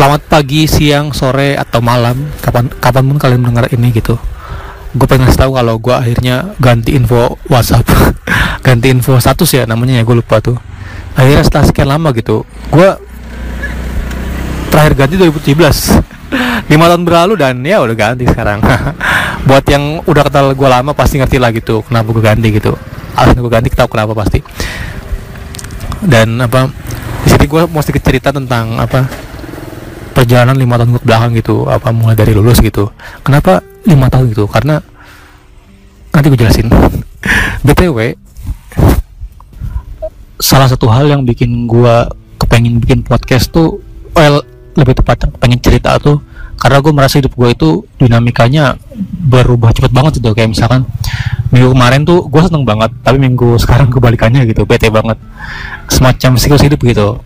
Selamat pagi, siang, sore, atau malam. Kapan kapan pun kalian mendengar ini gitu. Gue pengen ngasih tahu kalau gue akhirnya ganti info WhatsApp. Ganti info status ya namanya ya gue lupa tuh. Akhirnya setelah sekian lama gitu Gue terakhir ganti 2017 lima tahun berlalu dan ya udah ganti sekarang. Buat yang udah kenal gue lama pasti ngerti lah gitu kenapa gue ganti gitu. Alasan gue ganti tahu kenapa pasti. Dan apa di sini gue mau sedikit cerita tentang apa perjalanan lima tahun ke belakang gitu apa mulai dari lulus gitu. Kenapa lima tahun gitu? Karena nanti gue jelasin. Btw salah satu hal yang bikin gue kepengen bikin podcast tuh well lebih tepatnya pengen cerita tuh karena gue merasa hidup gue itu dinamikanya berubah cepet banget gitu. Kayak misalkan minggu kemarin tuh gue seneng banget tapi minggu sekarang kebalikannya gitu bete banget. Semacam siklus hidup gitu.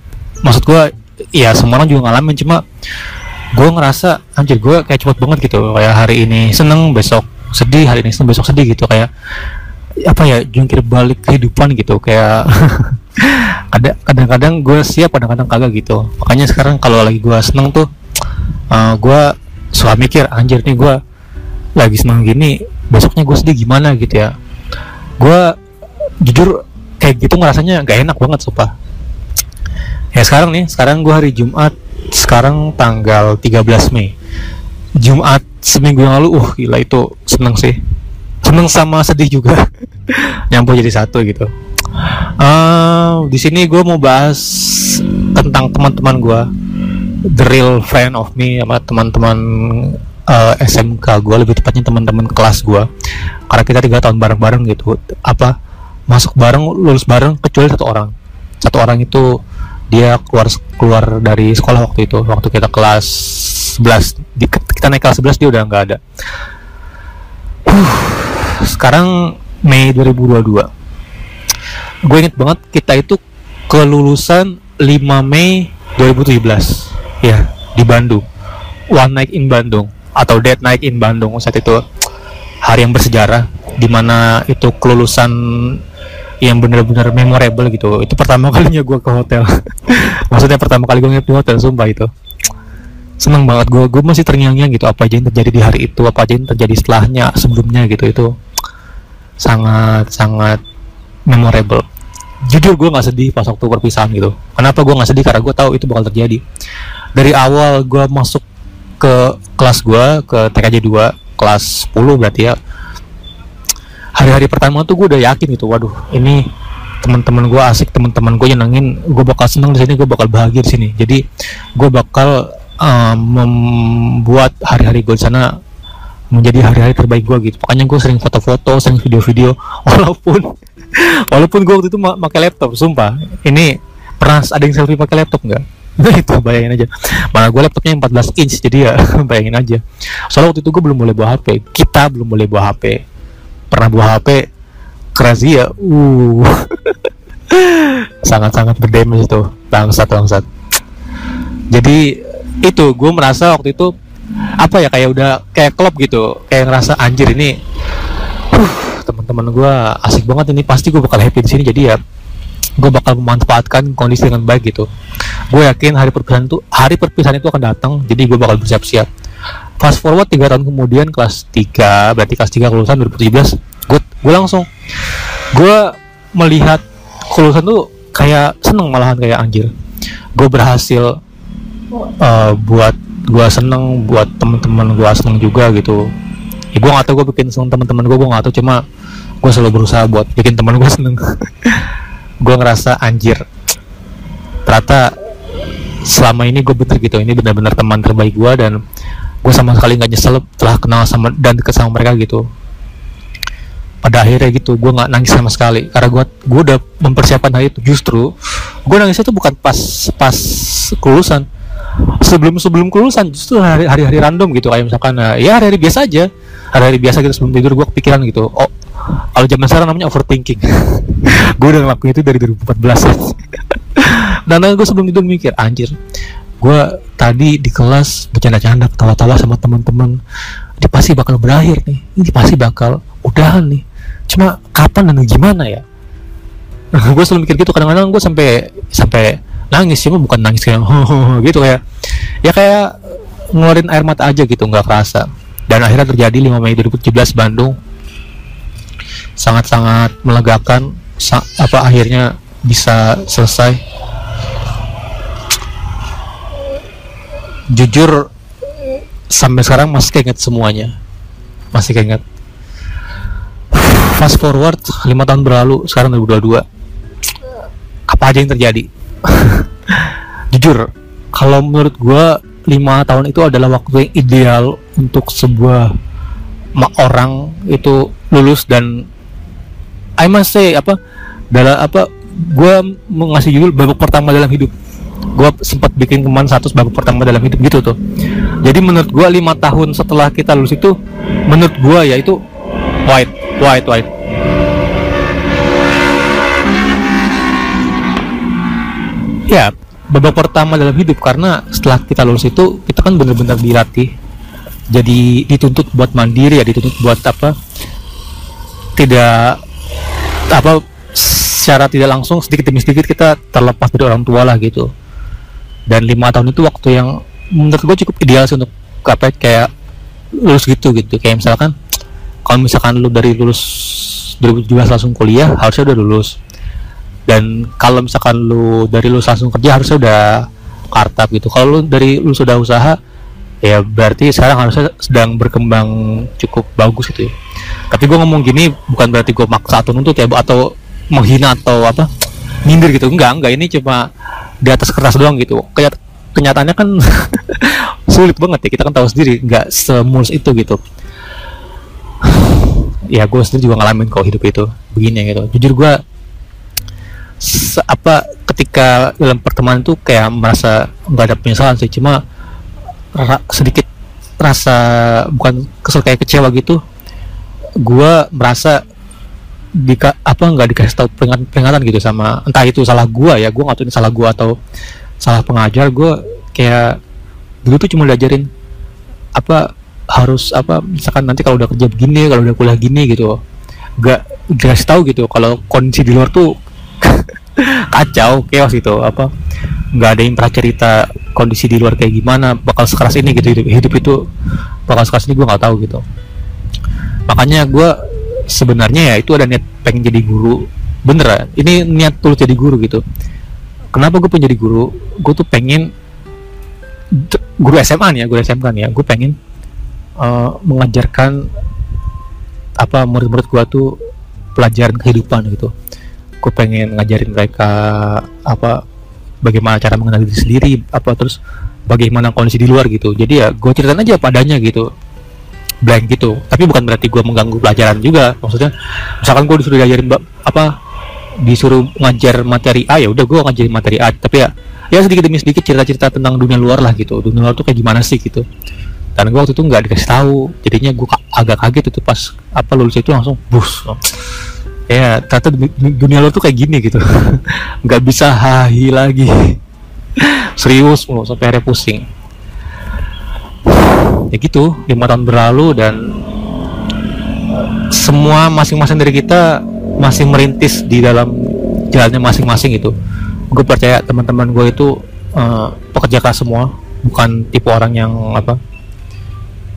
Maksud gue ya semua orang juga ngalamin cuma gue ngerasa anjir gue kayak cepet banget gitu kayak hari ini seneng besok sedih hari ini seneng besok sedih gitu kayak apa ya jungkir balik kehidupan gitu kayak ada kadang-kadang gue siap kadang-kadang kagak gitu. Makanya sekarang kalau lagi gue seneng tuh uh, eh, gue suka mikir anjir nih gue lagi seneng gini besoknya gue sedih gimana gitu ya. Gue jujur kayak gitu ngerasanya gak enak banget sumpah ya sekarang nih sekarang gue hari Jumat sekarang tanggal 13 Mei. Jumat seminggu yang lalu uh gila itu seneng sih. Seneng sama sedih juga. Nyambung jadi satu gitu. Uh, di sini gue mau bahas tentang teman-teman gue the real friend of me sama teman-teman uh, eh, SMK gue lebih tepatnya teman-teman kelas gue karena kita tiga tahun bareng-bareng gitu. Apa? Masuk bareng lulus bareng kecuali satu orang. Satu orang itu dia keluar keluar dari sekolah waktu itu. Waktu kita kelas 11 di, kita naik kelas 11 dia udah nggak ada. Uh, sekarang Mei 2022 gue inget banget kita itu kelulusan 5 Mei 2017 ya di Bandung. One Night in Bandung atau Dead Night in Bandung saat itu. Hari yang bersejarah di mana itu kelulusan yang benar-benar memorable gitu. Itu pertama kalinya gue ke hotel. Maksudnya pertama kali gue nginep di hotel sumpah itu. Seneng banget gue gue masih terngiang-ngiang gitu apa aja yang terjadi di hari itu apa aja yang terjadi setelahnya sebelumnya gitu. Itu sangat sangat memorable. Jujur gue nggak sedih pas waktu perpisahan gitu. Kenapa gue nggak sedih? Karena gue tahu itu bakal terjadi. Dari awal gue masuk ke kelas gue ke TKJ 2 kelas 10 berarti ya hari-hari pertama tuh gue udah yakin gitu waduh ini teman-teman gue asik teman-teman gue nyenengin gue bakal seneng di sini gue bakal bahagia di sini. Jadi gue bakal uh, membuat hari-hari gue di sana menjadi hari-hari terbaik gue gitu. Makanya gue sering foto-foto sering video-video walaupun walaupun gue waktu itu pakai laptop sumpah. Ini pernah ada yang selfie pakai laptop nggak? Nah itu bayangin aja. Mana gue laptopnya 14 inch jadi ya bayangin aja. Soalnya waktu itu gue belum boleh bawa HP kita belum boleh bawa HP pernah bawa HP crazy ya. Uh. Sangat-sangat berdemes itu. Bangsat bangsat. Jadi itu gue merasa waktu itu apa ya kayak udah kayak klub gitu. Kayak ngerasa anjir ini uh, teman-teman gue asik banget ini. Pasti gue bakal happy di sini. Jadi ya gue bakal memanfaatkan kondisi dengan baik gitu. Gue yakin hari perpisahan itu hari perpisahan itu akan datang. Jadi gue bakal bersiap-siap fast forward tiga tahun kemudian kelas 3 berarti kelas 3 kelulusan 2017 gue gue langsung gue melihat kelulusan tuh kayak seneng malahan kayak anjir. Gue berhasil uh, buat gue seneng buat temen-temen gue seneng juga gitu. Ya gue gak tau gue bikin seneng temen-temen gue gue gak tau cuma gue selalu berusaha buat bikin temen gue seneng. Gue ngerasa anjir ternyata selama ini gue bener gitu. Ini benar-benar teman terbaik gue dan gue sama sekali nggak nyesel telah kenal sama dan deket sama mereka gitu. Pada akhirnya gitu gue nggak nangis sama sekali. Karena gue gue udah mempersiapkan hal itu. Justru gue nangisnya tuh bukan pas pas kelulusan. Sebelum sebelum kelulusan justru hari-hari random gitu. Kayak misalkan uh, ya hari-hari biasa aja. Hari-hari biasa gitu sebelum tidur gue kepikiran gitu. Oh kalau zaman sekarang namanya overthinking. Gue udah ngelakuin itu dari 2014 dan gue sebelum tidur mikir anjir gue tadi di kelas bercanda-canda ketawa-tawa sama teman-teman. Ini pasti bakal berakhir nih. Ini pasti bakal udahan nih. Cuma kapan dan gimana ya? Gue selalu mikir gitu. Kadang-kadang gue sampai sampai nangis cuma bukan nangis kayak gitu kayak ya kayak ngeluarin air mata aja gitu nggak kerasa. Dan akhirnya terjadi 5 Mei 2017 Bandung. Sangat-sangat melegakan. Apa akhirnya bisa selesai jujur sampai sekarang masih keinget semuanya. Masih keinget. Fast forward lima tahun berlalu sekarang 2022 apa aja yang terjadi? Jujur kalau menurut gue lima tahun itu adalah waktu yang ideal untuk sebuah orang itu lulus dan I must say apa dalam apa gue mengasih judul babak pertama dalam hidup gue sempat bikin kemarin satu babak pertama dalam hidup gitu tuh. Jadi menurut gue lima tahun setelah kita lulus itu menurut gue ya itu white white white. Ya babak pertama dalam hidup karena setelah kita lulus itu kita kan benar-benar dilatih. Jadi dituntut buat mandiri ya dituntut buat apa tidak apa secara tidak langsung sedikit demi sedikit kita terlepas dari orang tua lah gitu dan lima tahun itu waktu yang menurut gue cukup ideal sih untuk apa kayak lulus gitu gitu. Kayak misalkan kalau misalkan lu dari lulus 2017 langsung kuliah harusnya udah lulus. Dan kalau misalkan lu dari lulus langsung kerja harusnya udah kartap gitu. Kalau lu dari lu sudah usaha ya berarti sekarang harusnya sedang berkembang cukup bagus gitu ya. Tapi gue ngomong gini bukan berarti gue maksa atau nuntut ya atau menghina atau apa nyindir gitu. Enggak enggak. Ini cuma di atas kertas doang gitu. Kayak kenyataannya kan sulit banget ya kita kan tahu sendiri nggak semulus itu gitu. Ya gue sendiri juga ngalamin kok hidup itu begini gitu. Jujur gue apa ketika dalam pertemanan itu kayak merasa nggak ada penyesalan sih cuma ra sedikit rasa bukan kesel kayak kecewa gitu gue merasa di apa nggak dikasih tahu peringatan, peringatan gitu sama entah itu salah gua ya gua nggak tahu ini salah gua atau salah pengajar gua kayak dulu tuh cuma diajarin apa harus apa misalkan nanti kalau udah kerja begini kalau udah kuliah gini gitu nggak dikasih tahu gitu kalau kondisi di luar tuh kacau chaos gitu apa nggak ada yang pernah cerita kondisi di luar kayak gimana bakal sekeras ini gitu hidup, hidup itu bakal sekeras ini gue nggak tahu gitu. Makanya gue sebenarnya ya itu ada niat pengen jadi guru. Bener ini niat tulus jadi guru gitu. Kenapa gue pengen jadi guru? Gue tuh pengen guru SMA nih ya guru SMA nih ya. Gue pengen uh, mengajarkan apa murid-murid gue tuh pelajaran kehidupan gitu. Gue pengen ngajarin mereka apa bagaimana cara mengenali diri sendiri apa terus bagaimana kondisi di luar gitu. Jadi ya gue ceritain aja padanya gitu blank gitu. Tapi bukan berarti gue mengganggu pelajaran juga. Maksudnya misalkan gue disuruh ngajarin apa disuruh ngajar materi A ya udah gue ngajarin materi A. Tapi ya ya sedikit demi sedikit cerita-cerita tentang dunia luar lah gitu. Dunia luar tuh kayak gimana sih gitu. Dan gue waktu itu nggak dikasih tahu. Jadinya gue agak kaget itu pas apa lulus itu langsung bus ya ternyata dunia luar tuh kayak gini gitu. Nggak bisa hahi lagi. Serius mau sampai akhirnya pusing ya gitu lima tahun berlalu dan semua masing-masing dari kita masih merintis di dalam jalannya masing-masing gitu. Gue percaya teman-teman gue itu uh, pekerja keras semua bukan tipe orang yang apa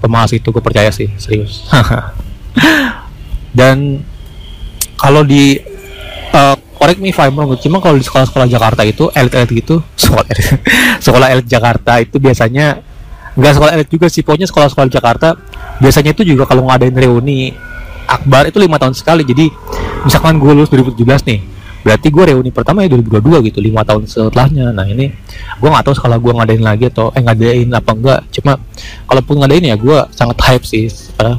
pemalas itu gue percaya sih serius. Dan kalau di uh, correct me if I'm wrong cuma kalau di sekolah-sekolah Jakarta itu elit-elit gitu sekolah elit, sekolah elit Jakarta itu biasanya nggak sekolah elit juga sih pokoknya sekolah-sekolah Jakarta biasanya itu juga kalau ngadain reuni akbar itu lima tahun sekali. Jadi misalkan gue lulus 2017 nih berarti gue reuni pertama ya 2022 gitu lima tahun setelahnya. Nah ini gue nggak tahu kalau gue ngadain lagi atau eh ngadain apa enggak. Cuma kalaupun ngadain ya gue sangat hype sih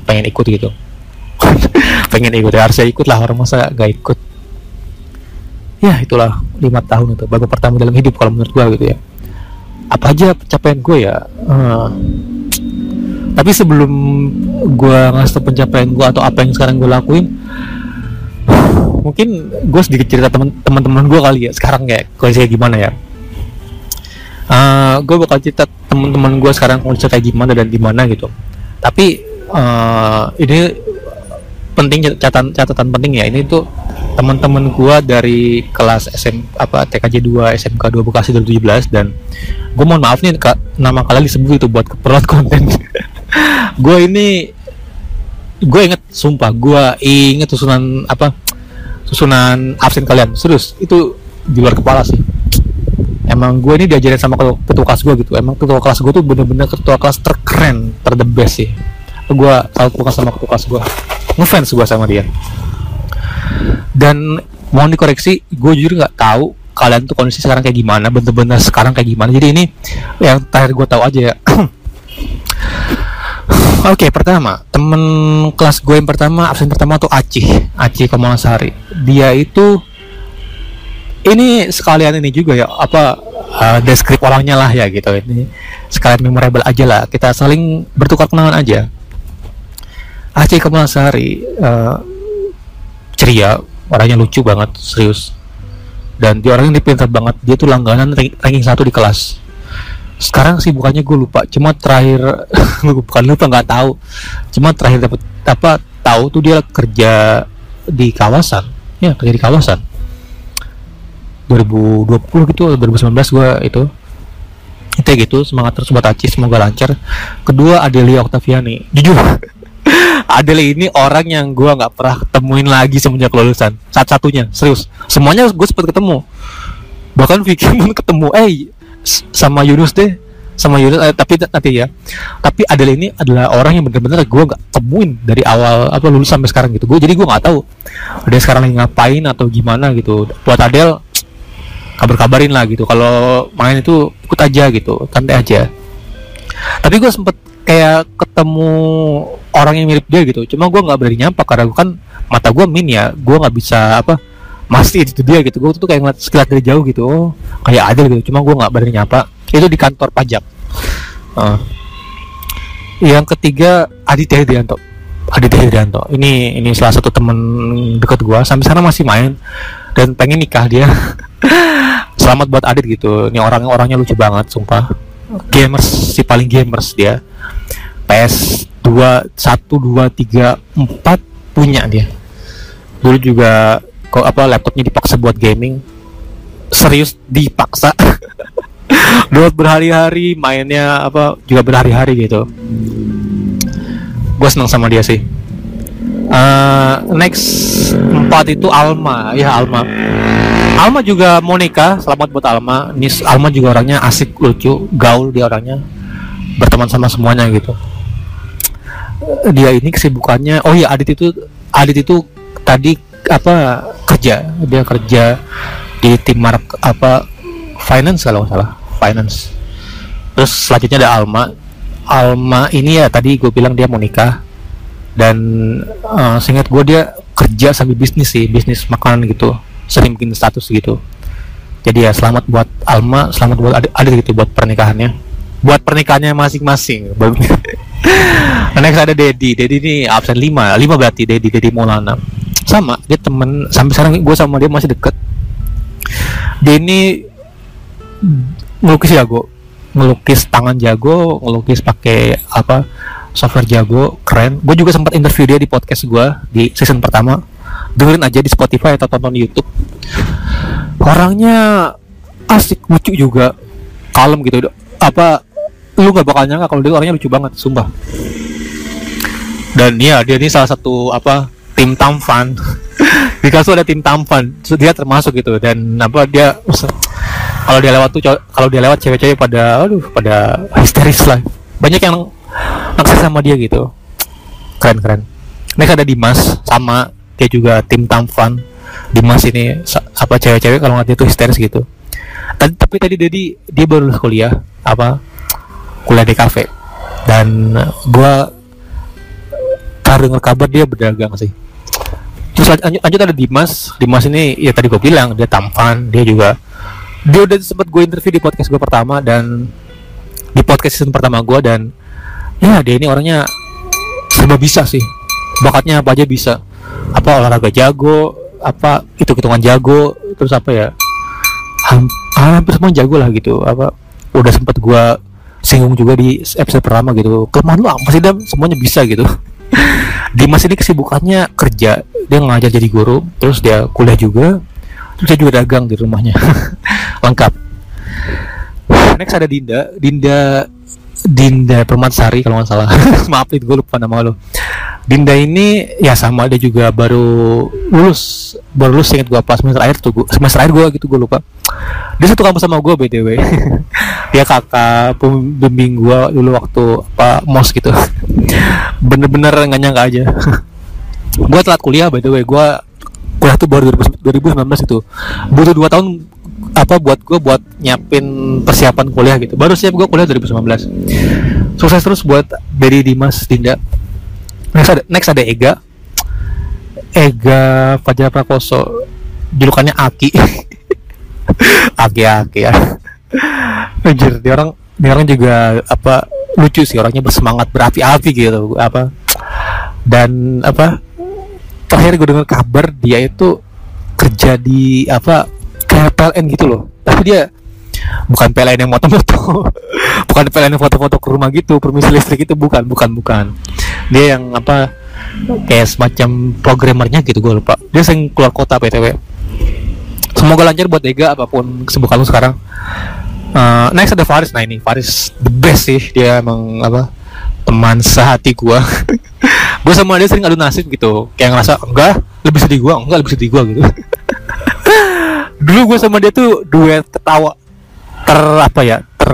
pengen ikut gitu. Pengen ikut ya harusnya ikut lah orang masa gak ikut. Ya itulah lima tahun itu baru pertama dalam hidup kalau menurut gue gitu ya apa aja pencapaian gue ya? Uh, tapi sebelum gue ngasih pencapaian gue atau apa yang sekarang gue lakuin mungkin gue sedikit cerita teman-teman gue kali ya sekarang kayak kondisi kayak gimana ya. Uh, eh, gue bakal cerita teman-teman gue sekarang kondisi kayak gimana dan gimana gitu. Tapi uh, ini penting catatan catatan penting ya. Ini tuh teman-teman gua dari kelas SM apa TKJ 2 SMK 2 Bekasi 2017 dan gue mohon maaf nih kak, nama kalian disebut itu buat keperluan konten. Gue ini gue inget sumpah gue inget susunan apa susunan absen kalian. Serius itu di luar kepala sih. Emang gue ini diajarin sama ketua kelas gue gitu. Emang ketua kelas gue tuh bener-bener ketua kelas terkeren ter the best sih gue selalu sama ketua kelas gue ngefans gue sama dia. Dan mohon dikoreksi gue jujur nggak tahu kalian tuh kondisi sekarang kayak gimana bener-bener sekarang kayak gimana. Jadi ini yang terakhir gue tahu aja ya. Oke, okay, pertama temen kelas gue yang pertama absen pertama tuh Aci, Aci Komalasari. Dia itu ini sekalian ini juga ya apa uh, deskrip orangnya lah ya gitu. Ini sekalian memorable aja lah. Kita saling bertukar kenangan aja Aceh Komalasari uh, ceria orangnya lucu banget serius. Dan dia orangnya pintar banget dia tuh langganan ranking satu di kelas. Sekarang sih bukannya gue lupa cuma terakhir bukan lupa nggak tahu. Cuma terakhir dapat apa tahu tuh dia kerja di kawasan ya kerja di kawasan. 2020 gitu 2019 gue itu. Itu gitu semangat terus buat Aci semoga lancar. Kedua Adelia Octaviani jujur Adele ini orang yang gue nggak pernah ketemuin lagi semenjak lulusan. Satu-satunya serius. Semuanya gue sempat ketemu. Bahkan Vicky pun ketemu. Eh sama Yunus deh. Sama Yunus eh, tapi nanti ya. Tapi Adele ini adalah orang yang bener-bener gue nggak temuin dari awal apa lulus sampai sekarang gitu. Gue jadi gue nggak tahu dia sekarang lagi ngapain atau gimana gitu. Buat Adele kabar-kabarin lah gitu. Kalau main itu ikut aja gitu santai aja. Tapi gue sempet kayak ketemu orang yang mirip dia gitu. Cuma gue nggak berani nyampe karena kan mata gue min ya. Gue nggak bisa apa masih itu dia gitu. Gue tuh kayak ngeliat sekilas dari jauh gitu. Oh, kayak ada gitu. Cuma gue nggak berani nyapa. Itu di kantor pajak. Uh. yang ketiga Aditya Hidrianto Aditya Hidrianto ini ini salah satu temen deket gue sampai sana masih main. Dan pengen nikah dia. Selamat buat Adit gitu. Ini orang orangnya lucu banget sumpah gamers si paling gamers dia PS 2 1 2 3 4 punya dia. Dulu juga kok apa laptopnya dipaksa buat gaming. Serius dipaksa. buat berhari-hari mainnya apa juga berhari-hari gitu. Gue seneng sama dia sih. Uh, next 4 itu Alma, ya Alma. Alma juga Monica, selamat buat Alma. Nis Alma juga orangnya asik, lucu, gaul dia orangnya. Berteman sama semuanya gitu. Dia ini kesibukannya oh ya Adit itu Adit itu tadi apa kerja. Dia kerja di tim mark apa finance kalau salah. Finance. Terus selanjutnya ada Alma. Alma ini ya tadi gue bilang dia mau nikah dan uh, seingat gue dia kerja sambil bisnis sih bisnis makanan gitu sering bikin status gitu. Jadi ya selamat buat Alma selamat buat Adit, Adit gitu buat pernikahannya. Buat pernikahannya masing-masing next ada Dedi. Dedi ini absen 5 5 berarti Dedi Dedi Maulana. Sama dia temen sampai sekarang gue sama dia masih deket. Dia ini ngelukis jago ngelukis tangan jago ngelukis pakai apa software jago keren. Gue juga sempat interview dia di podcast gue di season pertama dengerin aja di Spotify atau tonton YouTube. Orangnya asik lucu juga. Kalem gitu apa lu gak bakal nyangka kalau dia orangnya lucu banget sumpah. Dan ya dia ini salah satu apa tim tamfan. Di kasus ada tim tamfan dia termasuk gitu. Dan apa dia kalau dia lewat tuh kalau dia lewat cewek-cewek pada aduh pada histeris lah. Banyak yang naksir sama dia gitu. Keren keren. Mereka ada Dimas sama dia juga tim tamfan Dimas ini apa cewek-cewek kalau nggak dia tuh histeris gitu. Tapi, tapi tadi Dedi dia baru kuliah apa kuliah di kafe. Dan gue tar denger kabar dia berdagang sih. Terus lanjut, lanjut ada Dimas. Dimas ini ya tadi gue bilang dia tampan dia juga dia udah sempat gue interview di podcast gue pertama dan di podcast season pertama gue dan ya dia ini orangnya serba bisa sih. Bakatnya apa aja bisa apa olahraga jago apa itu hitungan jago terus apa ya hampir semua jago lah gitu apa udah sempat gue singgung juga di episode pertama gitu kelemahan lu apa sih dam? Semuanya bisa gitu. Dimas ini kesibukannya kerja dia ngajar jadi guru terus dia kuliah juga terus dia juga dagang di rumahnya. Lengkap. Next ada Dinda. Dinda Dinda Permatasari kalau nggak salah. Maaf itu gue lupa nama lo Dinda ini ya sama dia juga baru lulus baru lulus ingat gue pas semester akhir tuh gua, semester akhir gue gitu gue lupa. Dia satu kampus sama gue btw dia kakak pembimbing gue dulu waktu apa mos gitu. Bener-bener nggak nyangka aja. Gue telat kuliah way. Gue kuliah tuh baru 2019 itu. Butuh dua tahun apa buat gue buat nyiapin persiapan kuliah gitu. Baru siap gue kuliah 2019 sukses terus buat dari Dimas Dinda. Next ada next ada Ega. Ega Fajar Prakoso. Julukannya Aki. Aki Aki ya. Anjir dia orang dia orang juga apa lucu sih orangnya bersemangat berapi-api gitu apa. Dan apa terakhir gue dengar kabar dia itu kerja di apa kayak PLN gitu loh. Tapi dia bukan PLN yang moto-moto bukan PLN yang foto-foto ke rumah gitu permisi listrik itu bukan bukan bukan. Dia yang apa kayak semacam programmernya gitu gue lupa. Dia sering keluar kota PTW semoga lancar buat Ega apa pun kesibukan lu sekarang. Uh, next ada Faris. Nah ini Faris the best sih. Dia emang apa teman sehati gua. Gue sama dia sering adu nasib gitu. Kayak ngerasa enggak lebih sedih gua enggak lebih sedih gua gitu dulu gue sama dia tuh duet ketawa ter apa ya? Ter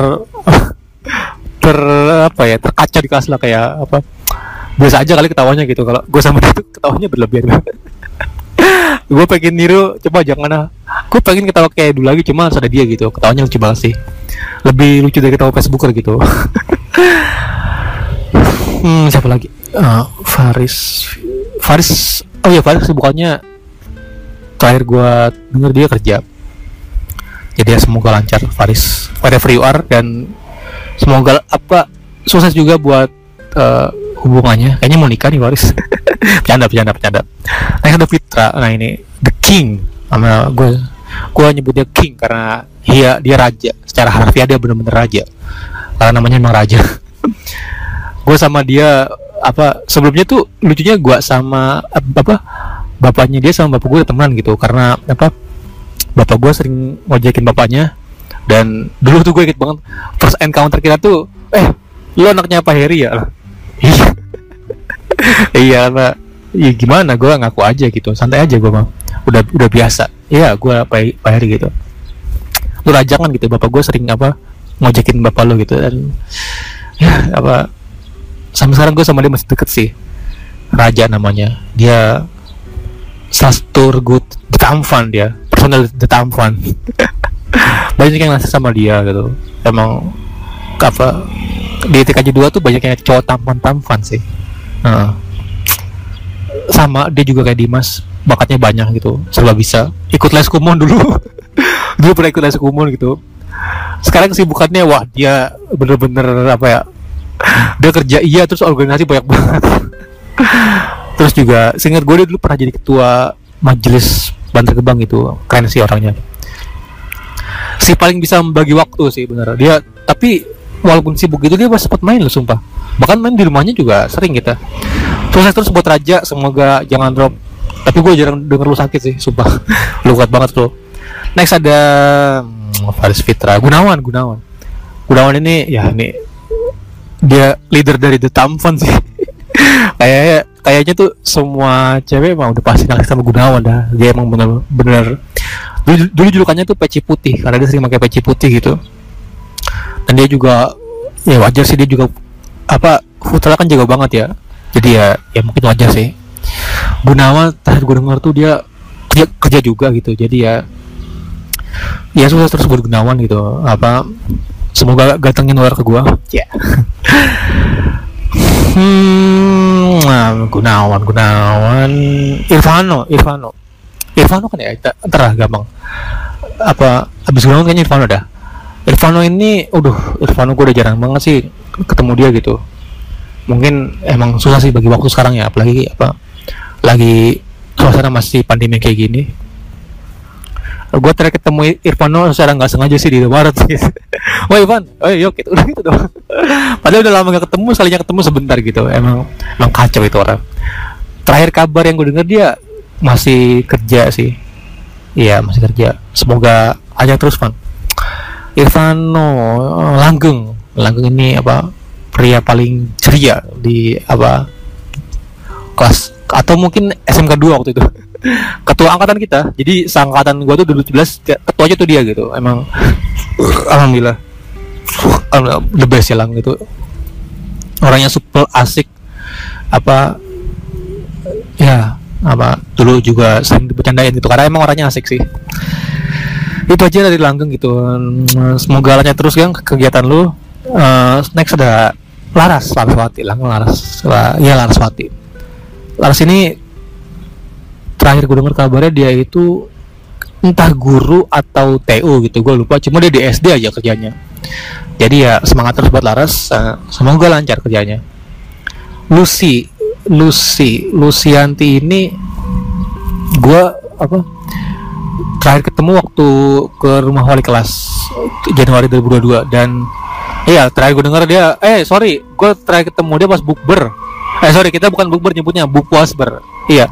ter apa ya? Terkaca di kelas lah kayak apa? Biasa aja kali ketawanya gitu. Kalau gue sama dia tuh ketawanya berlebihan. Gue pengen niru coba jangan ah. Gue pengen ketawa kayak dulu lagi cuma harus ada dia gitu. Ketawanya lucu banget sih. Lebih lucu dari ketawa Facebooker gitu. Hmm siapa lagi? Uh, Faris. Faris oh ya Faris bukannya terakhir gue denger dia kerja. Jadi ya semoga lancar Faris. Whatever you are dan semoga apa sukses juga buat uh, hubungannya. Kayaknya mau nikah nih Faris. Bercanda bercanda bercanda. Nah ada Fitra. Nah ini the king. Sama gue gue nyebut dia king karena dia dia raja. Secara harfiah dia benar-benar raja. Karena namanya memang raja. Gue sama dia apa sebelumnya tuh lucunya gue sama apa bapaknya dia sama bapak gue teman gitu. Karena apa bapak gue sering ngojekin bapaknya. Dan dulu tuh gue inget banget first encounter kita tuh eh lu anaknya apa Heri ya iya karena ya gimana gue ngaku aja gitu santai aja gue mah. Udah udah biasa. Iya gue Pak Pak Heri gitu. Lu rajangan gitu bapak gue sering apa ngojekin bapak lu gitu. Dan ya apa sampai sekarang gue sama dia masih deket sih. Raja namanya. Dia the Tamfan dia. Personal the Tamfan banyak yang ngasih sama dia gitu. Emang apa di TKJ 2 tuh banyak yang cowok tampan tampan sih. Uh. sama dia juga kayak Dimas. Bakatnya banyak gitu. Serba bisa. Ikut les kumon dulu. Dulu pernah ikut les kumon gitu. Sekarang kesibukannya wah dia bener-bener apa ya dia kerja. Iya terus organisasi banyak banget terus juga seingat gue dia dulu pernah jadi ketua majelis Bantar Gebang gitu keren sih orangnya. Si paling bisa membagi waktu sih bener. Dia tapi walaupun sibuk gitu dia masih sempat main loh sumpah. Bahkan main di rumahnya juga sering kita. Terus terus buat Raja semoga jangan drop. Tapi gue jarang denger lu sakit sih sumpah. Lu kuat banget lo next ada hmm, Faris Fitra. Gunawan Gunawan. Gunawan ini ya ini dia leader dari The Tamfon sih. Kayaknya kayaknya tuh semua cewek emang udah pasti naksir sama Gunawan dah. Dia emang bener bener. Dulu, dulu julukannya tuh peci putih karena dia sering pakai peci putih gitu. Dan dia juga ya wajar sih dia juga apa futsal kan jago banget ya. Jadi ya ya mungkin wajar sih. Gunawan terakhir gue denger tuh dia kerja kerja juga gitu. Jadi ya ya susah terus buat Gunawan gitu. Apa semoga gantengnya nular ke gua. Ya. Yeah. hmm nah, Gunawan Gunawan. Irfano Irfano. Irfano kan ya terah gampang. Apa abis Gunawan kayaknya Irfano dah. Irfano ini udah Irfano gue udah jarang banget sih ketemu dia gitu. Mungkin emang susah sih bagi waktu sekarang ya apalagi apa lagi suasana masih pandemi kayak gini gue terakhir ketemu Irfano secara nggak sengaja sih di Indomaret sih. Wah Ivan. Oh yuk gitu. Udah gitu dong padahal udah lama gak ketemu sekalinya ketemu sebentar gitu. Emang emang kacau itu orang. Terakhir kabar yang gue denger dia masih kerja sih. Iya masih kerja. Semoga aja terus Van. Irfano Langgeng. Langgeng ini apa pria paling ceria di apa kelas atau mungkin SMK 2 waktu itu ketua angkatan kita. Jadi seangkatan gua tuh 2017 ketua aja tuh dia gitu. Emang alhamdulillah. The best ya lang gitu. Orangnya super asik. Apa ya apa dulu juga sering dibercandain gitu. Karena emang orangnya asik sih. Itu aja dari langgeng gitu. Semoga lancar terus kan kegiatan lu. Uh, next ada Laras Laraswati lang Laras ya Laraswati Laras ini terakhir gue denger kabarnya dia itu entah guru atau TU gitu gue lupa. Cuma dia di SD aja kerjanya. Jadi ya semangat terus buat Laras uh, semoga lancar kerjanya. Lucy Lucy Lucianti ini gue apa terakhir ketemu waktu ke rumah wali kelas Januari 2022 dan iya terakhir gue denger dia eh sorry gue terakhir ketemu dia pas bukber eh sorry kita bukan bukber nyebutnya bukpuasber iya.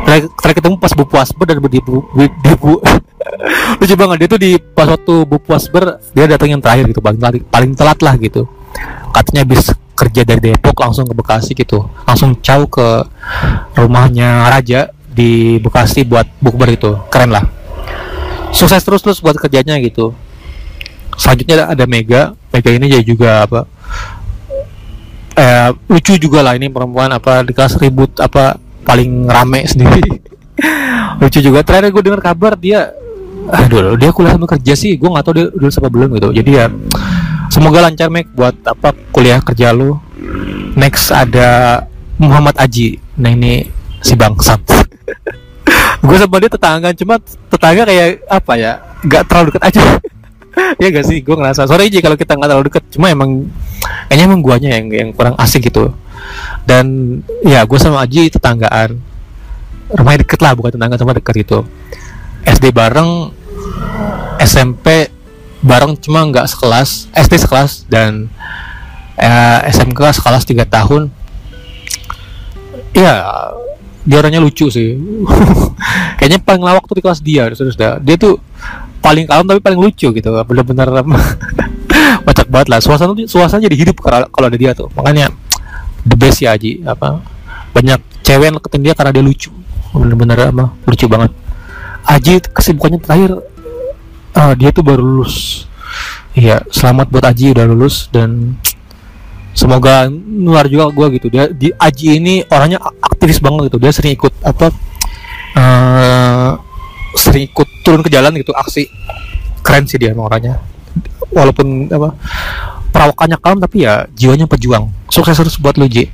Terakhir, ketemu pas bukpuasber dan di bu, di bu. Lucu banget dia tuh di pas waktu bukpuasber dia datang yang terakhir gitu paling telat paling telat lah gitu. Katanya bis kerja dari Depok langsung ke Bekasi gitu. Langsung jauh ke rumahnya Raja di Bekasi buat bukber itu keren lah. Sukses terus terus buat kerjanya gitu. Selanjutnya ada Mega Mega ini jadi juga apa eh, lucu juga lah ini perempuan apa di kelas ribut apa paling rame sendiri. Lucu juga. Terakhir gue dengar kabar dia aduh dia kuliah sama kerja sih. Gue nggak tahu dia udah sampai belum gitu. Jadi ya semoga lancar Mek buat apa kuliah kerja lu. Next ada Muhammad Aji. Nah ini si bangsat. Gue sama dia tetangga cuma tetangga kayak apa ya nggak terlalu dekat aja ya gak sih? Gue ngerasa sorry aja kalau kita nggak terlalu deket. Cuma emang kayaknya emang guanya yang yang kurang asik gitu. Dan ya gue sama Aji tetanggaan. Rumahnya deket lah bukan tetangga sama deket gitu. SD bareng SMP bareng cuma nggak sekelas SD sekelas dan eh, SMK sekelas tiga tahun. Ya dia orangnya lucu sih. Kayaknya paling lawak tuh di kelas dia terus dia tuh paling kalem tapi paling lucu gitu. Bener-bener macet banget lah. Suasana suasana jadi hidup kalau ada dia tuh. Makanya the best ya Aji. Apa banyak cewek yang deketin dia karena dia lucu. Bener-bener apa lucu banget. Aji kesibukannya terakhir uh, dia tuh baru lulus. Iya selamat buat Aji udah lulus. Dan semoga nular juga gue gitu. Dia di Aji ini orangnya aktivis banget gitu. Dia sering ikut apa uh, sering ikut turun ke jalan gitu. Aksi keren sih dia orangnya. Walaupun apa perawakannya kalem tapi ya jiwanya pejuang. Sukses terus buat lu J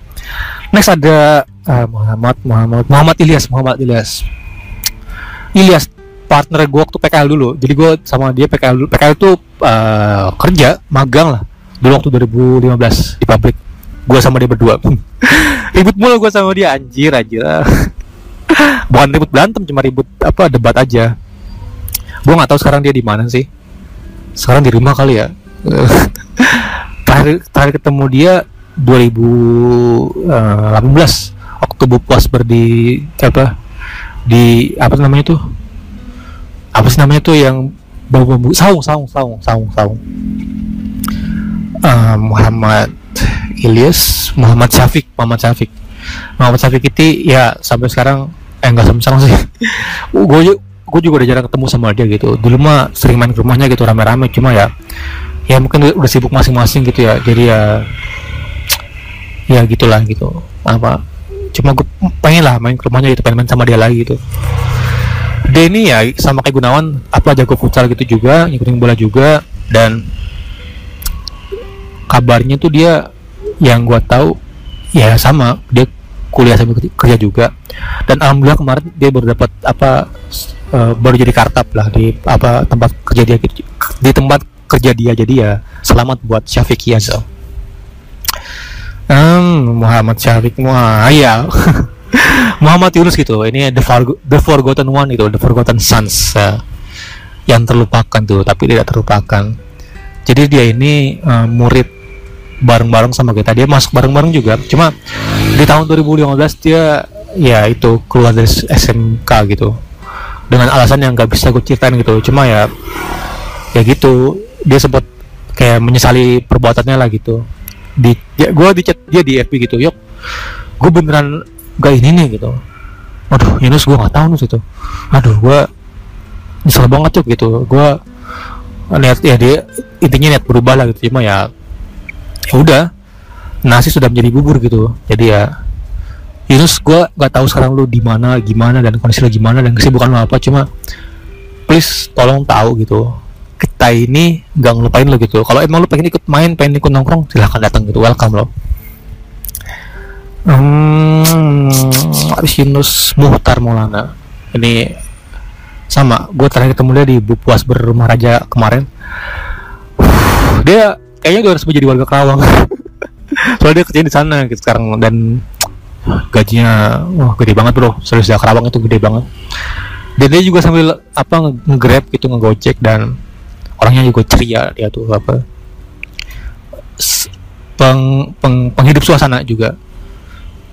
next ada uh, Muhammad Muhammad Muhammad Ilyas Muhammad Ilyas. Ilyas partner gue waktu PKL dulu. Jadi gue sama dia PKL dulu. PKL itu uh, kerja magang lah. Dulu waktu 2015 di pabrik. Gue sama dia berdua. Ribut mulu gue sama dia. Anjir anjir bukan ribut berantem cuma ribut apa debat aja. Gue nggak tahu sekarang dia di mana sih. Sekarang di rumah kali ya. Terakhir terakhir ketemu dia 2018 waktu bu puas berdi apa di apa namanya tuh? Apa sih namanya tuh yang bau-bau? Saung saung saung saung saung. Uh, Muhammad Ilyas Muhammad Syafiq Muhammad Syafiq. Muhammad Syafiq itu ya sampai sekarang eh sampai sekarang sih. Gue gue juga udah jarang ketemu sama dia gitu. Dulu mah sering main ke rumahnya gitu rame-rame. Cuma ya ya mungkin udah sibuk masing-masing gitu ya. Jadi ya ya gitulah gitu. Apa cuma gue pengen lah main ke rumahnya gitu pengen main sama dia lagi gitu. Denny ya sama kayak Gunawan apa jago futsal gitu juga ngikutin bola juga. Dan kabarnya tuh dia yang gua tahu ya sama. Dia kuliah sambil kerja juga. Dan alhamdulillah kemarin dia baru dapat apa uh, baru jadi kartap lah di apa tempat kerja dia gitu. di tempat kerja dia jadi ya selamat buat Syafiq Yazal um, Muhammad Syafiq wah iya. Muhammad Yunus gitu ini the, for, the forgotten one itu the forgotten sons uh, yang terlupakan tuh tapi tidak terlupakan. Jadi dia ini uh, murid bareng-bareng sama kita. Dia masuk bareng-bareng juga. Cuma di tahun 2015 dia ya itu keluar dari SMK gitu. Dengan alasan yang nggak bisa gue ceritain gitu. Cuma ya ya gitu. Dia sempat kayak menyesali perbuatannya lah gitu. Di ya, gue di chat dia di FB gitu yuk gue beneran gak ini nih gitu. Aduh Yunus gue nggak tahu nus itu aduh gue nyesel banget cok gitu. Gue lihat ya dia intinya niat berubah lah gitu. Cuma ya ya udah nasi sudah menjadi bubur gitu. Jadi ya Yunus gue nggak tahu sekarang lu di mana gimana dan kondisi lu gimana dan kesibukan lu apa. Cuma please tolong tahu gitu kita ini nggak ngelupain lo gitu. Kalau emang lu pengen ikut main pengen ikut nongkrong silahkan datang gitu. Welcome lo. Hmm, habis Yunus Muhtar Maulana. Ini sama gue terakhir ketemu dia di Bupuas Berumah Raja kemarin. Dia kayaknya udah harus menjadi warga Kerawang. Soalnya dia kerja di sana gitu sekarang dan gajinya wah gede banget bro. Serius ya Kerawang itu gede banget. Dan dia juga sambil apa nge-grab gitu ngegojek dan orangnya juga ceria dia tuh apa peng, peng, penghidup suasana juga.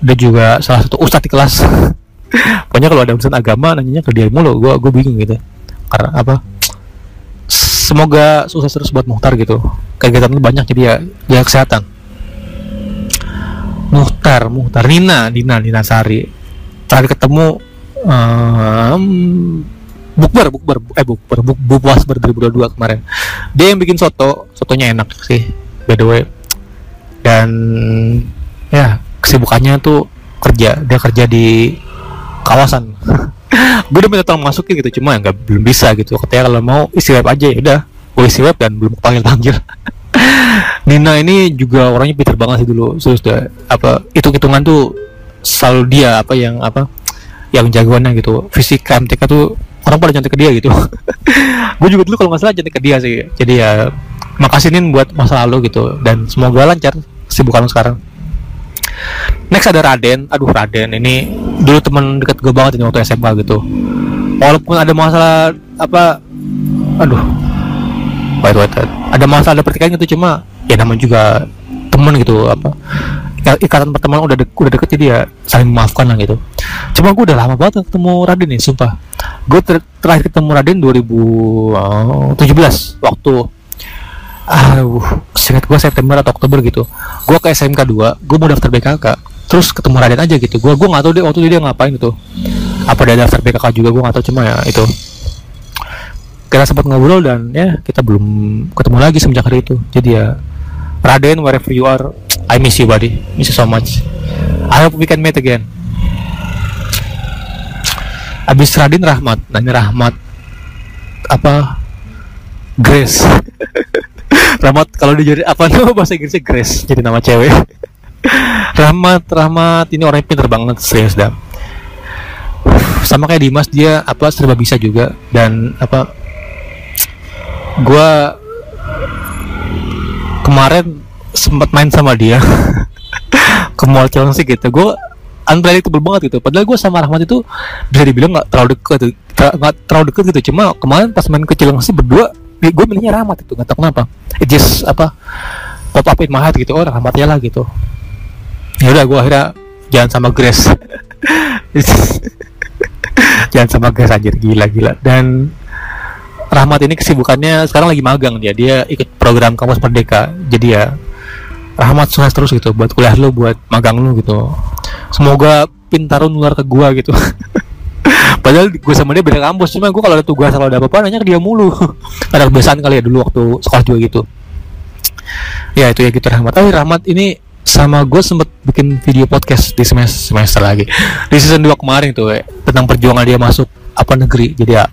Dia juga salah satu ustadz di kelas. Pokoknya kalau ada urusan agama nanyanya ke dia mulu. Gue gue bingung gitu. Karena apa semoga sukses terus buat Muhtar gitu. Kegiatan lu banyak jadi ya ya kesehatan. Muhtar Muhtar Nina Nina Nina Sari. Terakhir ketemu um, bukber bukber eh bukber buk, bupuas ber 2022 kemarin. Dia yang bikin soto sotonya enak sih by the way. Dan ya kesibukannya tuh kerja dia kerja di kawasan gue udah minta tolong masukin gitu cuma nggak belum bisa gitu. Katanya kalau mau isi web aja ya udah. Gue isi web dan belum panggil panggil. Nina ini juga orangnya pinter banget sih dulu. Terus udah apa hitung hitungan tuh selalu dia apa yang apa yang jagoannya gitu. Fisika MTK tuh orang pada cantik ke dia gitu. Gue juga dulu kalau nggak salah cantik ke dia sih. Jadi ya makasih nih buat masa lalu gitu. Dan semoga lancar kesibukan sekarang. Next ada Raden. Aduh Raden ini dulu teman deket gue banget ini waktu SMA gitu. Walaupun ada masalah apa aduh. Wait wait, wait. ada masalah ada pertikaian gitu cuma ya namanya juga temen gitu apa. Ya, ikatan pertemanan udah de udah deket jadi ya saling memaafkan lah gitu. Cuma gue udah lama banget ketemu Raden nih sumpah. Gue ter terakhir ketemu Raden 2017 waktu. Aduh singkat gue September atau Oktober gitu. Gue ke SMK 2 gue mau daftar BKK terus ketemu Raden aja gitu. Gue gue nggak tahu dia waktu itu dia ngapain gitu. Apa dia daftar BKK juga gue nggak tahu cuma ya itu. Kita sempat ngobrol dan ya kita belum ketemu lagi semenjak hari itu. Jadi ya Raden wherever you are I miss you buddy. Miss you so much. I hope we can meet again. Abis Raden Rahmat ini Rahmat apa Grace. Rahmat kalau dijadi apa tuh bahasa Inggrisnya? Grace jadi nama cewek Rahmat Rahmat. Ini orangnya pinter banget serius dah sama kayak Dimas dia apa serba bisa juga. Dan apa gua kemarin sempat main sama dia. Ke mall sih gitu. Gue unpredictable banget gitu. Padahal gue sama Rahmat itu bisa dibilang nggak terlalu deket nggak terlalu deket gitu. Cuma kemarin pas main ke sih berdua gue milihnya Rahmat itu. Nggak tahu kenapa. It just apa pop up in my head gitu. Oh Rahmatnya lah gitu ya udah gue akhirnya jangan sama Grace. Jangan sama Grace anjir gila gila. Dan Rahmat ini kesibukannya sekarang lagi magang dia. Dia ikut program kampus merdeka. Jadi ya Rahmat sukses terus gitu buat kuliah lu buat magang lu gitu. Semoga pintar lu nular ke gua gitu. Padahal gue sama dia beda kampus. Cuma gue kalau ada tugas kalau ada apa-apa nanya ke dia mulu. Ada kebiasaan kali ya dulu waktu sekolah juga gitu. Ya itu ya gitu Rahmat. Oh Rahmat ini sama gue sempet bikin video podcast di semester semester lagi. Di season 2 kemarin tuh ya, tentang perjuangan dia masuk apa negeri. Jadi ya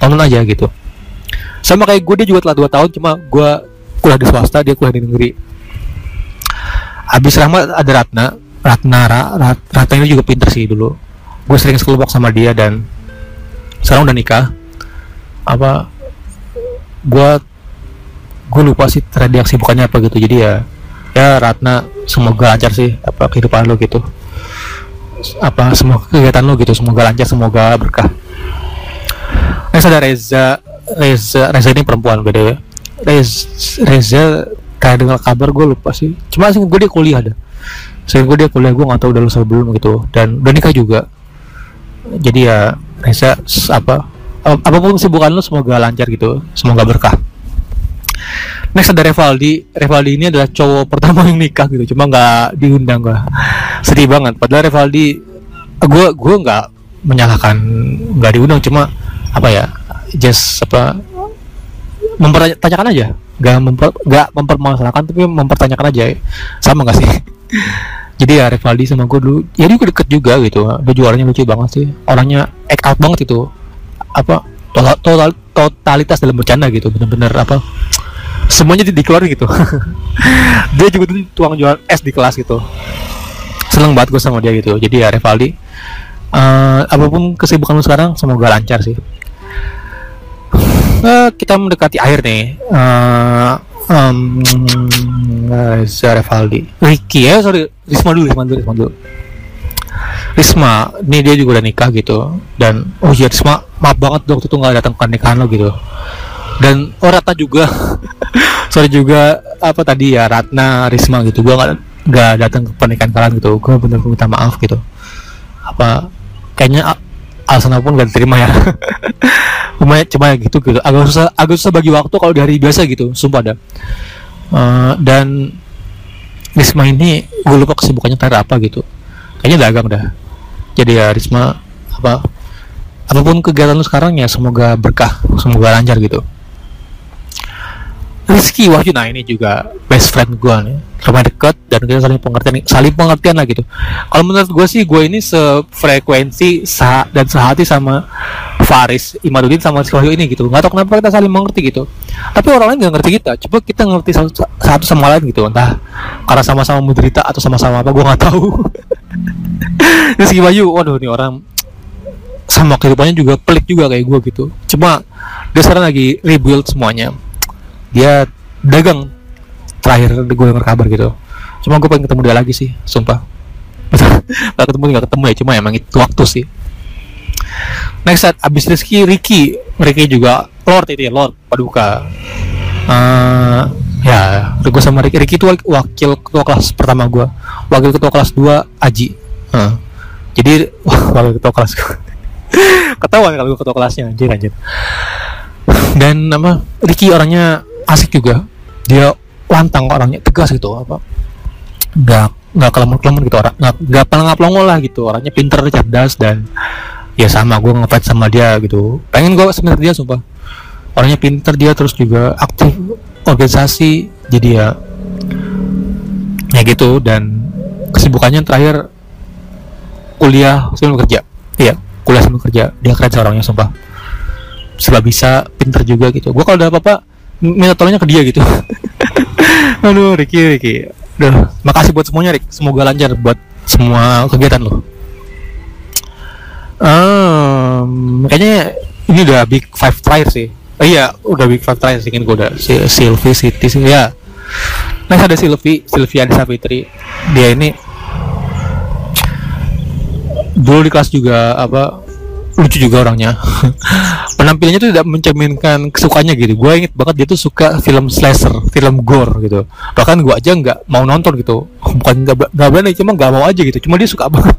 tonton aja gitu. Sama kayak gue dia juga telah dua tahun cuma gue kuliah di swasta dia kuliah di negeri. Habis Rahmat ada Ratna. Ratna Rat, Ratna ini juga pinter sih dulu. Gue sering sekelompok sama dia dan sekarang udah nikah. Apa gue gue lupa sih tadi bukannya apa gitu. Jadi ya ya Ratna semoga lancar sih apa kehidupan lo gitu. Apa semua kegiatan lo gitu semoga lancar semoga berkah. Next ada Reza Reza Reza ini perempuan beda ya Reza Reza kayak dengar kabar gue lupa sih. Cuma sih gue dia kuliah ada. Sehingga gue dia kuliah gue nggak tahu udah lulus belum gitu. Dan udah nikah juga. Jadi ya Reza apa ap- apa pun kesibukan lu semoga lancar gitu. Semoga berkah next ada Revaldi Revaldi ini adalah cowok pertama yang nikah gitu. Cuma nggak diundang gua sedih banget. Padahal Revaldi gue gue nggak menyalahkan nggak diundang. Cuma apa ya just apa mempertanyakan aja. Nggak memper nggak mempermasalahkan tapi mempertanyakan aja. Sama gak sih? Jadi ya Revaldi sama gue dulu ya dia deket juga gitu. Dia juaranya lucu banget sih. Orangnya act out banget itu. Apa total, total totalitas dalam bercanda gitu. Bener-bener apa semuanya di- dikeluarin gitu. Dia juga tuh tuang jualan es di kelas gitu. Seneng banget gue sama dia gitu. Jadi ya Revaldi eh, apa pun kesibukan lu sekarang semoga lancar sih. Eh, kita mendekati akhir nih. Eh, um, Reza Revaldi Ricky ya sorry. Risma dulu Risma dulu Risma dulu. Risma ini dia juga udah nikah gitu. Dan oh iya Risma maaf banget waktu itu nggak datang ke nikahan lo gitu dan oh Ratna juga. Sorry juga apa tadi ya Ratna Risma gitu. Gua nggak nggak datang ke pernikahan kalian gitu. Gua bener minta maaf gitu. Apa kayaknya alasan apa pun gak diterima ya. Cuma cuma ya gitu gitu. Agak susah agak susah bagi waktu kalau di hari biasa gitu sumpah ada Eh, dan Risma ini gue lupa kesibukannya terakhir apa gitu. Kayaknya dagang dah. Jadi ya Risma apa apa pun kegiatan lu sekarang ya semoga berkah semoga lancar gitu Rizky Wahyu nah ini juga best friend gue nih. Lumayan deket dan kita saling pengertian saling pengertian lah gitu. Kalau menurut gue sih gue ini sefrekuensi sa dan sehati sama Faris Imaduddin sama si Wahyu ini gitu. Nggak tahu kenapa kita saling mengerti gitu. Tapi orang lain nggak ngerti kita. Coba kita ngerti satu, satu sama lain gitu. Entah karena sama-sama menderita atau sama-sama apa gue nggak tahu. Rizky Wahyu waduh nih orang sama kehidupannya juga pelik juga kayak gue gitu. Cuma dia sekarang lagi rebuild semuanya dia dagang. Terakhir gue denger kabar gitu. Cuma gue pengen ketemu dia lagi sih sumpah. Kalau ketemu nggak ketemu ya cuma emang itu waktu sih. Next set abis Rizky Ricky. Ricky juga Lord itu ya Lord Paduka. Eh, ya gue sama Ricky. Ricky itu wakil ketua kelas pertama gue. Wakil ketua kelas 2 Aji. Eh, jadi wakil ketua kelas ketahuan kalau gue ketua kelasnya anjir anjir. Dan apa Ricky orangnya asik juga. Dia lantang orangnya tegas gitu apa. Nggak nggak kelemot kelemot gitu orang nggak nggak pelangap pelongo lah gitu. Orangnya pinter cerdas dan ya sama gue ngefans sama dia gitu. Pengen gue sebenarnya dia sumpah. Orangnya pinter dia terus juga aktif organisasi jadi ya ya gitu. Dan kesibukannya terakhir kuliah sambil kerja. Iya kuliah sambil kerja. Dia keren orangnya sumpah. Sebab bisa pinter juga gitu. Gue kalau ada apa-apa minta tolongnya ke dia gitu. Aduh Ricky Ricky. Duh, makasih buat semuanya Rick. Semoga lancar buat semua kegiatan lo. Um, kayaknya ini udah big five terakhir sih. Eh, iya udah big five terakhir sih. Kan gue udah si Sylvie Siti sih. Ya next ada Sylvie Anissa Fitri. Dia ini dulu di kelas juga apa lucu juga orangnya. Penampilannya tuh tidak mencerminkan kesukaannya gitu. Gue inget banget dia tuh suka film slasher film gore gitu. Bahkan gue aja nggak mau nonton gitu. Bukan nggak berani cuma nggak mau aja gitu. Cuma dia suka banget.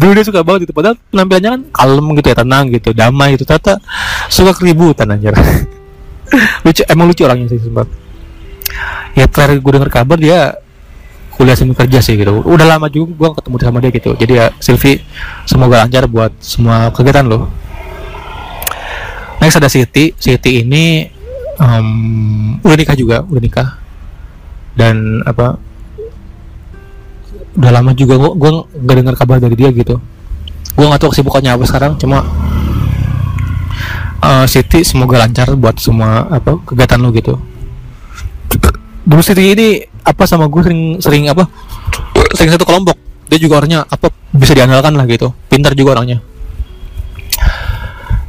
Dulu dia suka banget gitu. Padahal penampilannya kan kalem gitu ya tenang gitu damai gitu. Ternyata suka keributan anjir. Lucu emang lucu orangnya sih sumpah. Ya terakhir gue denger kabar dia kuliah sambil kerja sih gitu. Udah lama juga gue ketemu sama dia gitu. Jadi ya Silvi semoga lancar buat semua kegiatan lo. Next ada Siti. Siti ini em, udah nikah juga udah nikah. Dan apa udah lama juga gua gua nggak dengar kabar dari dia gitu. Gua nggak tahu kesibukannya apa sekarang cuma Siti semoga lancar buat semua apa kegiatan lo gitu dulu Siti ini apa sama gue sering sering apa? Sering satu kelompok. Dia juga orangnya apa bisa diandalkan lah gitu. Pintar juga orangnya.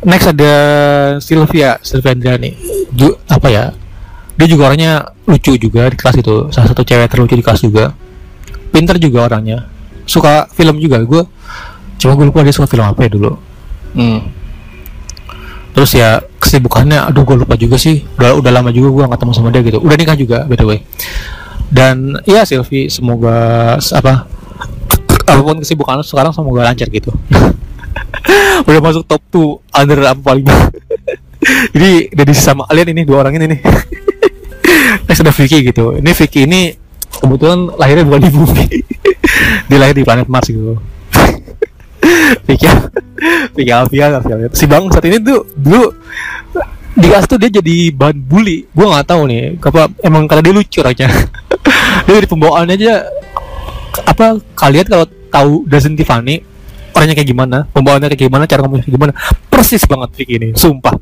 Next ada Sylvia Sylvia Andrani Ju, apa ya? Dia juga orangnya lucu juga di kelas itu. Salah satu cewek terlucu di kelas juga. Pintar juga orangnya. Suka film juga. Gue cuma gue lupa dia suka film apa ya dulu. Hmm. Terus ya kesibukannya aduh gue lupa juga sih. Udah udah lama juga gue nggak ketemu sama dia gitu. Udah nikah juga by the way. Dan ya Silvi semoga apa apa pun kesibukan sekarang semoga lancar gitu. Udah masuk top 2 under apa paling. Jadi dari sama kalian ini dua orang ini nih. Next ada Vicky gitu. Ini Vicky ini kebetulan lahirnya bukan di bumi. Dia lahir di planet Mars gitu Vicky Vicky Alvia Alvia si bang saat ini tuh dulu di kelas tuh dia jadi bahan bully. Gue nggak tahu nih apa emang karena dia lucu aja dia dari pembawaannya aja apa kalian kalau tahu Dazen Tiffany orangnya kayak gimana pembawaannya kayak gimana cara ngomongnya kayak gimana persis banget Vicky ini sumpah.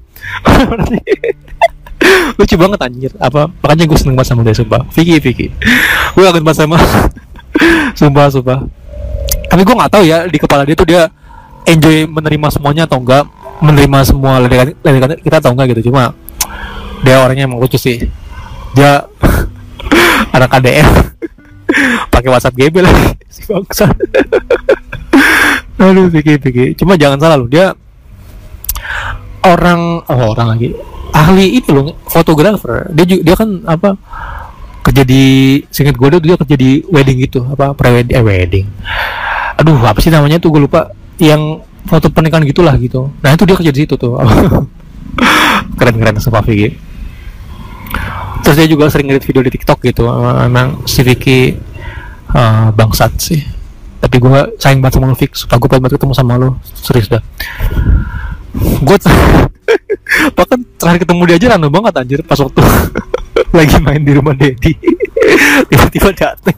Lucu banget anjir. Apa makanya gue seneng banget sama dia sumpah. Vicky Vicky. Gue kangen banget sama sumpah sumpah tapi gue nggak tahu ya di kepala dia tuh dia enjoy menerima semuanya atau enggak menerima semua ledekan ledekan kita atau enggak gitu. Cuma dia orangnya emang lucu sih. Dia anak KDM pakai WhatsApp GB lagi si bangsa aduh Vicky Vicky cuma jangan salah lu dia orang oh orang lagi. Ahli itu loh fotografer. Dia juga dia kan apa kerja di singkat gue dia kerja di wedding gitu apa pre wedding eh wedding aduh apa sih namanya tuh? Gue lupa. Yang foto pernikahan gitulah gitu. Nah itu dia kerja di situ tuh. Keren keren sama Vicky. Terus dia juga sering ngeliat video di TikTok gitu. Emang si Vicky eh, bangsat sih. Tapi gue sayang banget sama lu Vick sumpah gue banget ketemu sama lu. Serius dah. Gue bahkan terakhir ketemu dia aja random banget anjir pas waktu lagi main di rumah Dedi. Tiba-tiba dateng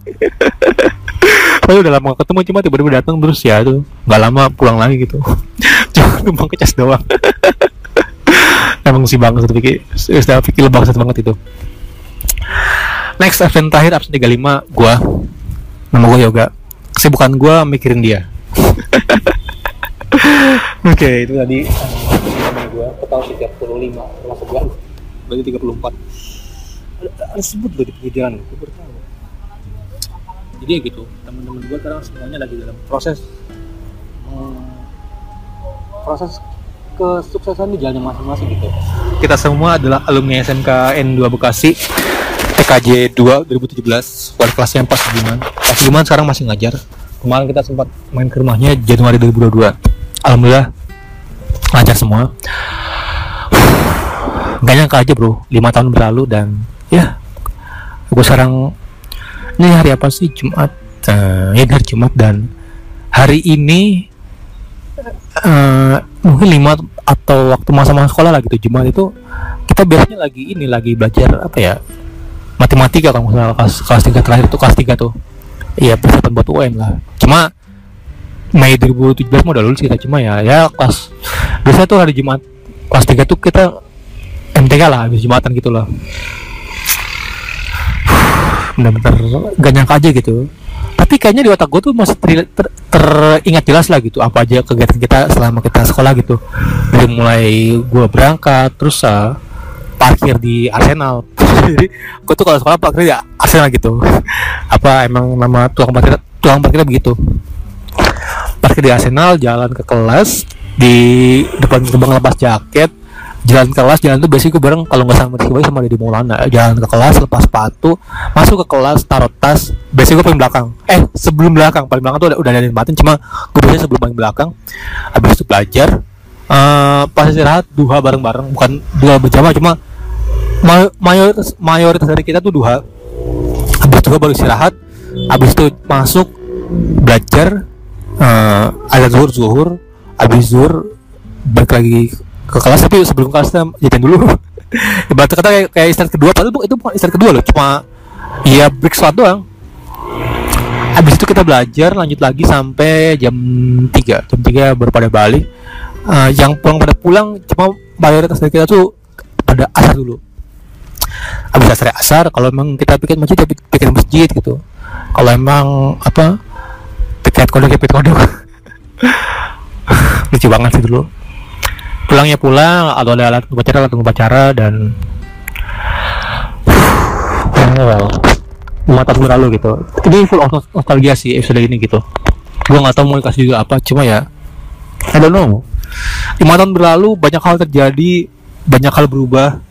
Padahal udah lama ketemu cuma tiba-tiba datang terus ya tuh. Nggak lama pulang lagi gitu. Cuma numpang ke cas doang. Emang si banget satu sudah Vicky lebih bangsat banget itu. Next event terakhir absen 35 gua. Nama gua yoga. Kesibukan gua mikirin dia. Oke itu tadi. Nama gua total 35 termasuk gua. Berarti 34 ada, ada sebut loh di pinggir jalan gua baru tahu jadi gitu. Teman-teman gua sekarang semuanya lagi dalam proses hmm, proses kesuksesan di jalannya masing-masing gitu. Kita semua adalah alumni SMK N2 Bekasi TKJ 2 2017 wali kelasnya Pak Sugiman Pak Sugiman sekarang masih ngajar. Kemarin kita sempat main ke rumahnya Januari 2022 Alhamdulillah lancar semua. Gak nyangka aja bro. 5 tahun berlalu dan ya gue sekarang ini hari apa sih? Jumat. Eh, ya hari Jumat dan hari ini eh, mungkin lima atau waktu masa-masa sekolah lah gitu. Jumat itu kita biasanya lagi ini lagi belajar apa ya? Matematika kalau salah kelas kelas tiga terakhir itu kelas tiga tuh. Iya persiapan buat UN lah. Cuma Mei 2017 mau udah lulus kita cuma ya ya kelas biasanya tuh hari Jumat kelas tiga tuh kita MTK lah habis Jumatan gitu lah bener-bener gak nyangka aja gitu. Tapi kayaknya di otak gue tuh masih ter- ter- teringat jelas lah gitu apa aja kegiatan kita selama kita sekolah gitu. Dari mulai gue berangkat terus uh, parkir di Arsenal. Jadi gue tuh kalau sekolah parkir di Arsenal gitu. Apa emang nama tukang parkir tukang parkirnya begitu. Parkir di Arsenal jalan ke kelas di depan gerbang lepas jaket jalan ke kelas jalan tuh biasanya gue bareng kalau nggak sama Rizky sama Deddy Maulana. Jalan ke kelas lepas sepatu masuk ke kelas taruh tas biasanya gue paling belakang. Eh sebelum belakang paling belakang tuh udah udah ada batin cuma gue biasanya sebelum paling belakang. Habis itu belajar eh pas istirahat duha bareng-bareng bukan duha berjamaah cuma may- mayoritas mayoritas dari kita tuh duha. Habis duha baru istirahat habis itu masuk belajar eh ada zuhur zuhur habis zuhur balik lagi ke kelas tapi sebelum kelasnya jajan dulu. Ibarat kata kayak, kayak istirahat kedua padahal itu bukan istirahat kedua loh cuma ya break sholat doang. Habis itu kita belajar lanjut lagi sampai jam 3 jam 3 baru pada balik. Eh, yang pulang pada pulang cuma mayoritas dari kita tuh pada asar dulu. Habis asar asar kalau emang kita bikin masjid ya bikin masjid gitu. Kalau emang apa piket kodok ya piket kodok. Lucu banget sih dulu pulangnya pulang atau ada alat upacara alat upacara dan well lima tahun berlalu gitu. Ini full nostalgia sih episode ini gitu. Gua nggak tahu mau dikasih juga apa cuma ya I don't know. Lima tahun berlalu banyak hal terjadi banyak hal berubah.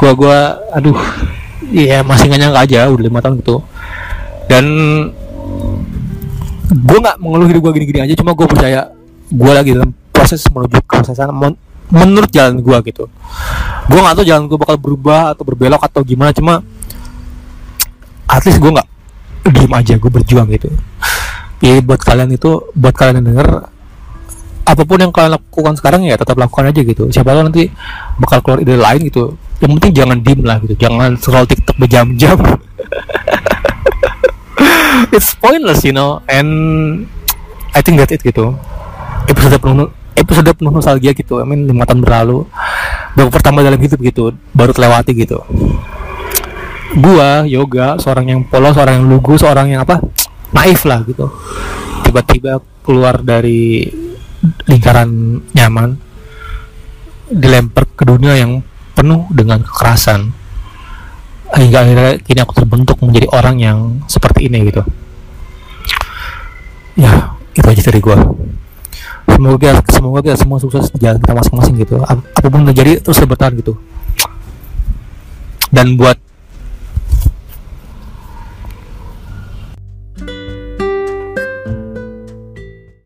Gua gua aduh ya masih nggak nyangka aja udah lima tahun gitu. Dan gue nggak mengeluh hidup gue gini-gini aja cuma gue percaya gue lagi dalam proses menuju ke sana men- menurut jalan gue gitu. Gue nggak tahu jalan gue bakal berubah atau berbelok atau gimana cuma at least gue nggak diem aja gue berjuang gitu. Ya buat kalian itu buat kalian yang denger apa pun yang kalian lakukan sekarang ya tetap lakukan aja gitu. Siapa tahu nanti bakal keluar ide lain gitu. Yang penting jangan diem lah gitu jangan scroll tiktok berjam-jam. It's pointless you know and I think that's it gitu. Episode penuh episode penuh nostalgia gitu I mean lima tahun berlalu baru pertama dalam hidup gitu baru terlewati gitu. Gua yoga seorang yang polos seorang yang lugu seorang yang apa naif lah gitu. Tiba-tiba keluar dari lingkaran nyaman dilempar ke dunia yang penuh dengan kekerasan hingga akhirnya kini aku terbentuk menjadi orang yang seperti ini gitu. Ya itu aja dari gua semoga semoga kita semua sukses di jalan kita masing-masing gitu. Ap- apa pun terjadi terus bertahan gitu. Dan buat